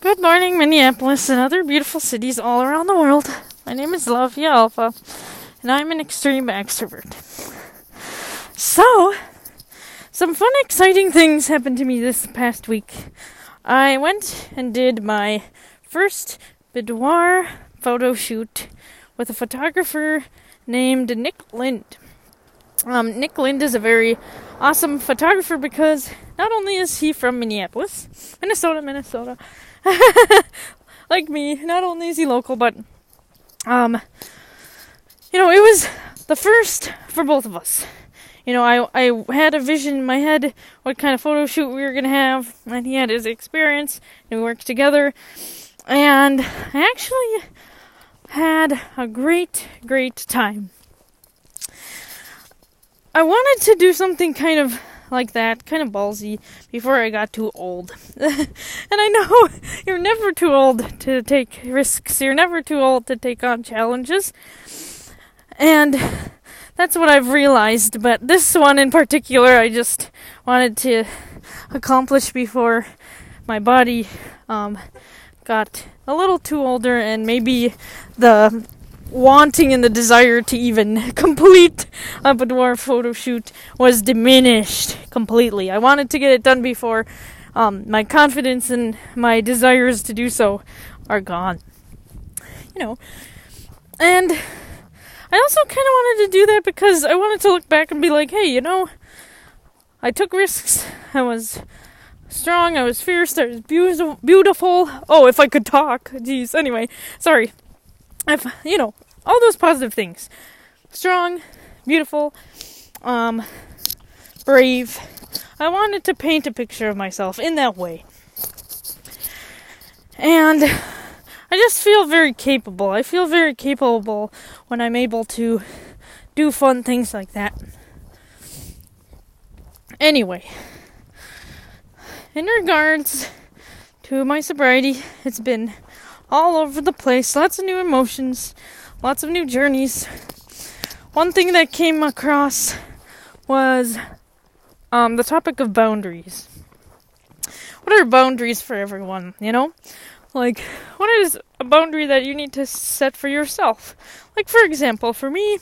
Good morning, Minneapolis and other beautiful cities all around the world. My name is Lavia Alpha, and I'm an extreme extrovert. So, some fun, exciting things happened to me this past week. I went and did my first boudoir photo shoot with a photographer named Nick Lind. Um, Nick Lind is a very awesome photographer because not only is he from Minneapolis, Minnesota, Minnesota, like me, not only is he local, but um, you know, it was the first for both of us. You know, I I had a vision in my head what kind of photo shoot we were gonna have, and he had his experience, and we worked together, and I actually had a great, great time. I wanted to do something kind of like that, kind of ballsy, before I got too old. and I know you're never too old to take risks, you're never too old to take on challenges. And that's what I've realized, but this one in particular, I just wanted to accomplish before my body um, got a little too older and maybe the wanting and the desire to even complete a boudoir photo shoot was diminished completely. I wanted to get it done before um, my confidence and my desires to do so are gone. You know, and I also kind of wanted to do that because I wanted to look back and be like, hey, you know, I took risks. I was strong. I was fierce. I was beautiful. Oh, if I could talk. Jeez. Anyway, sorry. I've, you know, all those positive things. Strong, beautiful, um, brave. I wanted to paint a picture of myself in that way. And I just feel very capable. I feel very capable when I'm able to do fun things like that. Anyway, in regards to my sobriety, it's been all over the place. Lots of new emotions, lots of new journeys. One thing that came across was um, the topic of boundaries. What are boundaries for everyone, you know? Like, what is a boundary that you need to set for yourself? Like, for example, for me,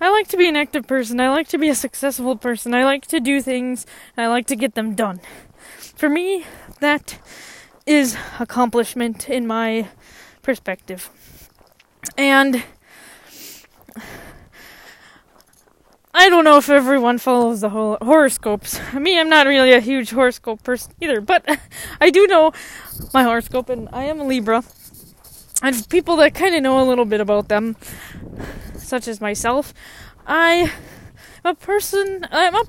I like to be an active person. I like to be a successful person. I like to do things, and I like to get them done. For me, that is accomplishment in my perspective. And I don't know if everyone follows the whole horoscopes. Mean, I'm not really a huge horoscope person either, but I do know my horoscope, and I am a Libra. And people that kind of know a little bit about them, such as myself, I am a person. I'm a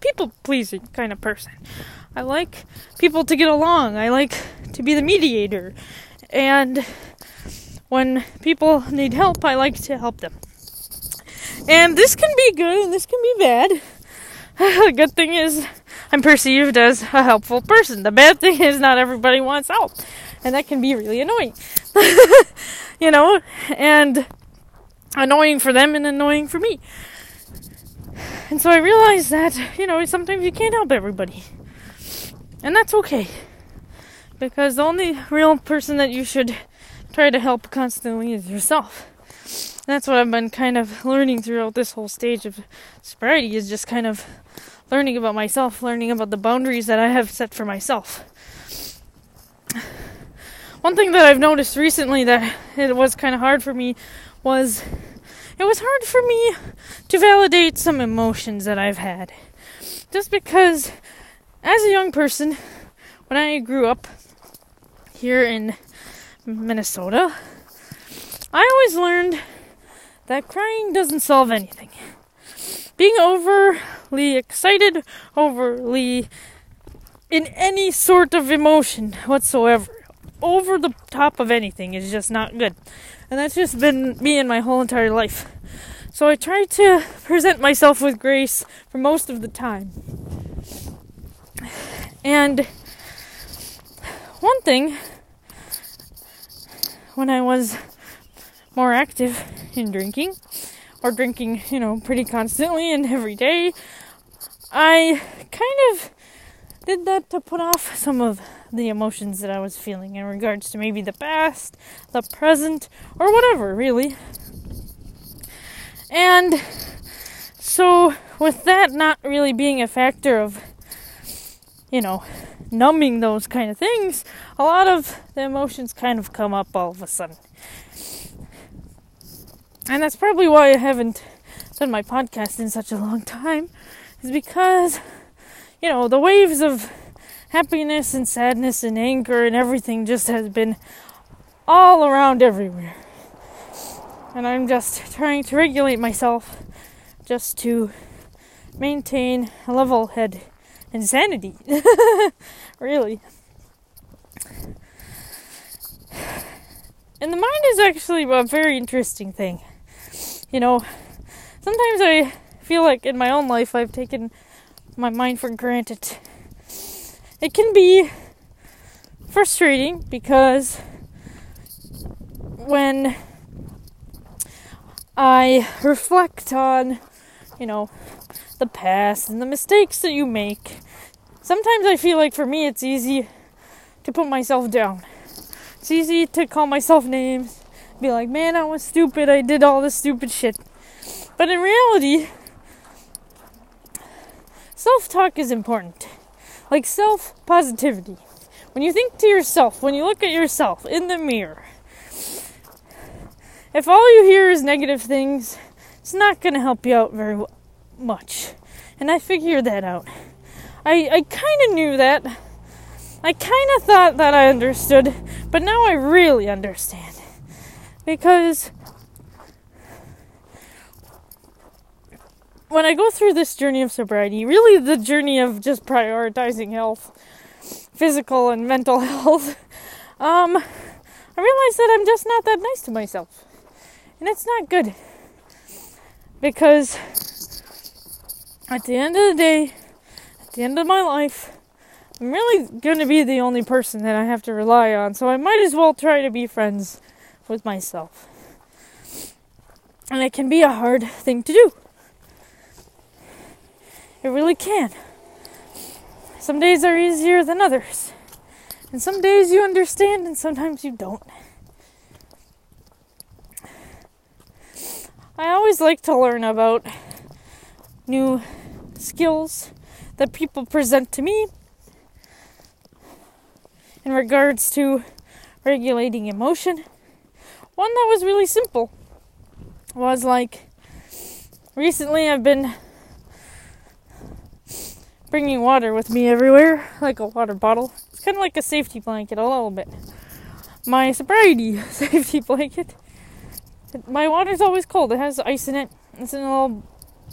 people pleasing kind of person. I like people to get along. I like to be the mediator. And when people need help, I like to help them. And this can be good and this can be bad. the good thing is, I'm perceived as a helpful person. The bad thing is, not everybody wants help. And that can be really annoying. you know? And annoying for them and annoying for me. And so I realized that, you know, sometimes you can't help everybody. And that's okay. Because the only real person that you should try to help constantly is yourself. That's what I've been kind of learning throughout this whole stage of sobriety is just kind of learning about myself, learning about the boundaries that I have set for myself. One thing that I've noticed recently that it was kind of hard for me was it was hard for me to validate some emotions that I've had. Just because as a young person, when I grew up here in Minnesota, I always learned that crying doesn't solve anything. Being overly excited, overly in any sort of emotion whatsoever, over the top of anything is just not good. And that's just been me in my whole entire life. So I try to present myself with grace for most of the time. And one thing, when I was more active in drinking, or drinking, you know, pretty constantly and every day, I kind of did that to put off some of the emotions that I was feeling in regards to maybe the past, the present, or whatever, really. And so, with that not really being a factor of, you know, numbing those kind of things, a lot of the emotions kind of come up all of a sudden. And that's probably why I haven't done my podcast in such a long time, is because, you know, the waves of happiness and sadness and anger and everything just has been all around everywhere. And I'm just trying to regulate myself just to maintain a level head and sanity. really. And the mind is actually a very interesting thing. You know, sometimes I feel like in my own life I've taken my mind for granted. It can be frustrating because when I reflect on, you know, the past and the mistakes that you make, sometimes I feel like for me it's easy to put myself down. It's easy to call myself names, be like, man, I was stupid, I did all this stupid shit. But in reality, self talk is important. Like self positivity. When you think to yourself, when you look at yourself in the mirror, if all you hear is negative things, it's not going to help you out very much. And I figured that out. I, I kind of knew that. I kind of thought that I understood, but now I really understand. Because when I go through this journey of sobriety, really the journey of just prioritizing health, physical and mental health, um, I realize that I'm just not that nice to myself. And it's not good. Because at the end of the day, at the end of my life, I'm really going to be the only person that I have to rely on. So I might as well try to be friends with myself. And it can be a hard thing to do. It really can. Some days are easier than others. And some days you understand, and sometimes you don't. I always like to learn about new skills that people present to me in regards to regulating emotion. One that was really simple was like recently I've been bringing water with me everywhere, like a water bottle. It's kind of like a safety blanket, a little bit. My sobriety safety blanket my water's always cold. It has ice in it. It's in a little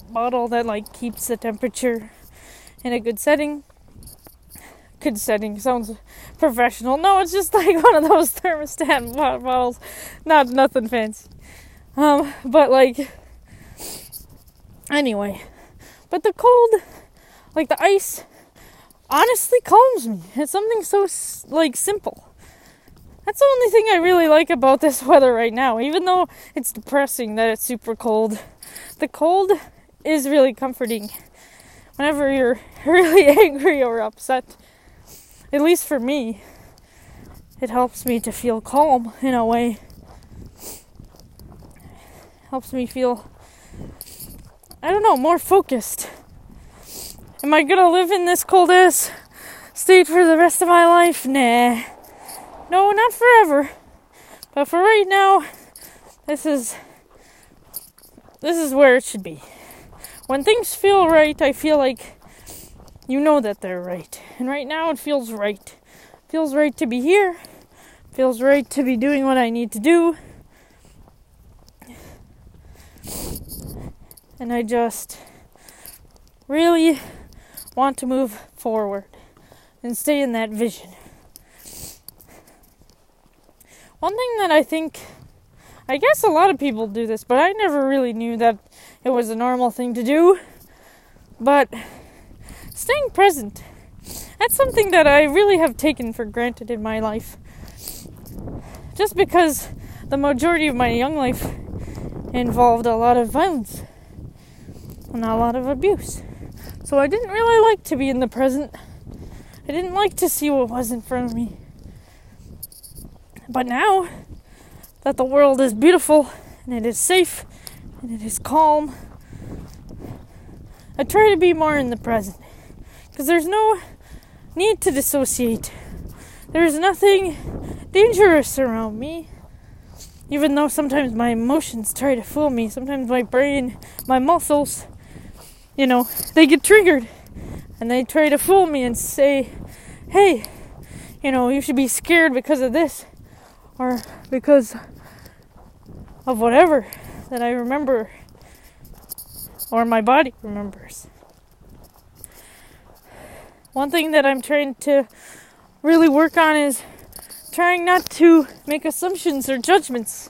bottle that like keeps the temperature in a good setting. Good setting sounds professional. No, it's just like one of those thermostat bottles. Not nothing fancy. Um, but like anyway, but the cold, like the ice, honestly calms me. It's something so like simple. That's the only thing I really like about this weather right now. Even though it's depressing that it's super cold, the cold is really comforting. Whenever you're really angry or upset, at least for me, it helps me to feel calm in a way. Helps me feel, I don't know, more focused. Am I gonna live in this cold ass state for the rest of my life? Nah. No, not forever. But for right now, this is this is where it should be. When things feel right, I feel like you know that they're right. And right now it feels right. Feels right to be here. Feels right to be doing what I need to do. And I just really want to move forward and stay in that vision. One thing that I think, I guess a lot of people do this, but I never really knew that it was a normal thing to do. But staying present, that's something that I really have taken for granted in my life. Just because the majority of my young life involved a lot of violence and a lot of abuse. So I didn't really like to be in the present I didn't like to see what was in front of me. But now that the world is beautiful and it is safe and it is calm, I try to be more in the present. Because there's no need to dissociate. There's nothing dangerous around me. Even though sometimes my emotions try to fool me, sometimes my brain, my muscles, you know, they get triggered and they try to fool me and say, hey, you know, you should be scared because of this or because of whatever that I remember or my body remembers. One thing that I'm trying to really work on is trying not to make assumptions or judgments.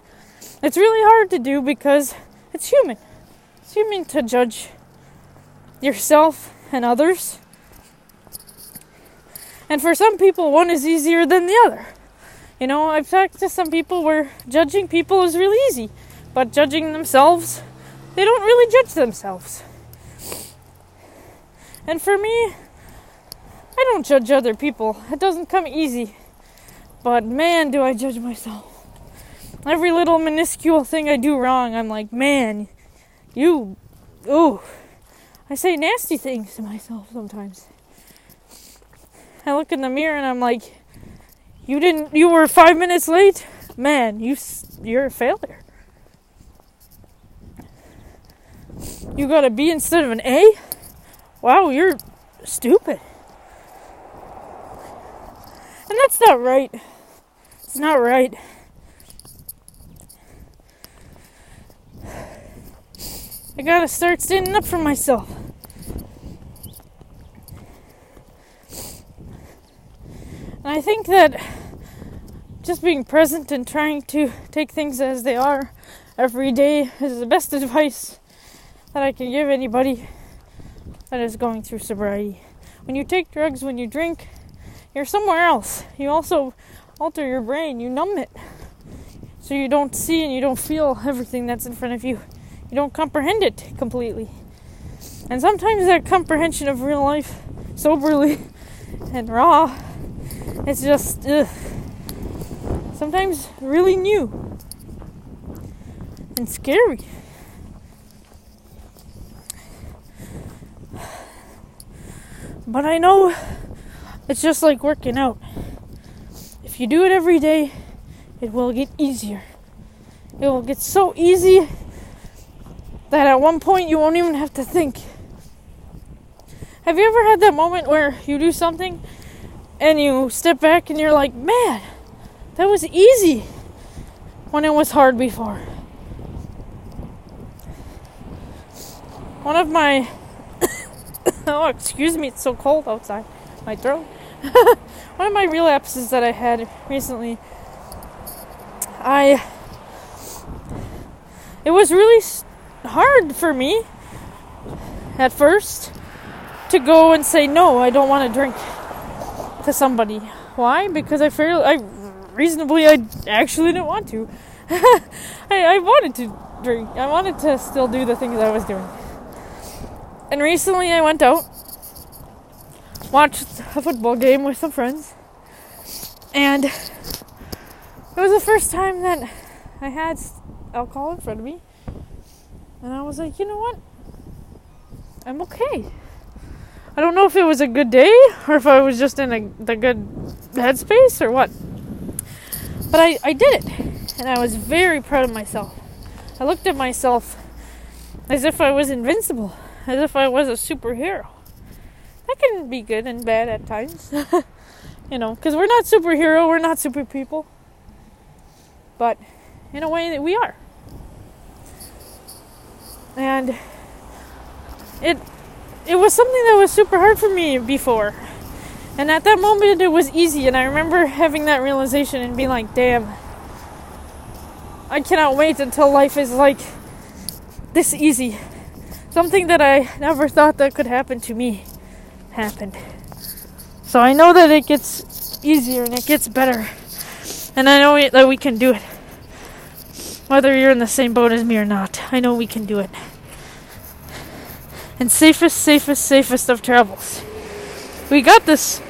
It's really hard to do because it's human. It's human to judge yourself and others. And for some people, one is easier than the other. You know, I've talked to some people where judging people is really easy, but judging themselves, they don't really judge themselves. And for me, I don't judge other people. It doesn't come easy. But man, do I judge myself. Every little minuscule thing I do wrong, I'm like, man, you, ooh. I say nasty things to myself sometimes. I look in the mirror and I'm like, you didn't, you were five minutes late? Man, you, you're a failure. You got a B instead of an A? Wow, you're stupid. And that's not right. It's not right. I gotta start standing up for myself. And I think that just being present and trying to take things as they are every day is the best advice that I can give anybody that is going through sobriety. When you take drugs, when you drink, you're somewhere else. You also alter your brain, you numb it. So you don't see and you don't feel everything that's in front of you. You don't comprehend it completely. And sometimes that comprehension of real life, soberly and raw, it's just ugh, sometimes really new and scary. But I know it's just like working out. If you do it every day, it will get easier. It will get so easy that at one point you won't even have to think. Have you ever had that moment where you do something and you step back and you're like, man, that was easy when it was hard before? One of my oh, excuse me, it's so cold outside. My throat. One of my relapses that I had recently, I. It was really hard for me at first to go and say no, I don't want to drink to somebody. Why? Because I feel I reasonably I actually didn't want to. I, I wanted to drink. I wanted to still do the things I was doing. And recently I went out, watched a football game with some friends, and it was the first time that I had alcohol in front of me. And I was like, you know what? I'm okay. I don't know if it was a good day or if I was just in a, the good headspace or what. But I, I did it. And I was very proud of myself. I looked at myself as if I was invincible as if I was a superhero. That can be good and bad at times. you know, because we're not superhero, we're not super people. But in a way that we are. And it it was something that was super hard for me before. And at that moment it was easy and I remember having that realization and being like, "Damn. I cannot wait until life is like this easy." Something that I never thought that could happen to me happened. So I know that it gets easier and it gets better. And I know that we can do it. Whether you're in the same boat as me or not, I know we can do it. And safest, safest, safest of travels. We got this.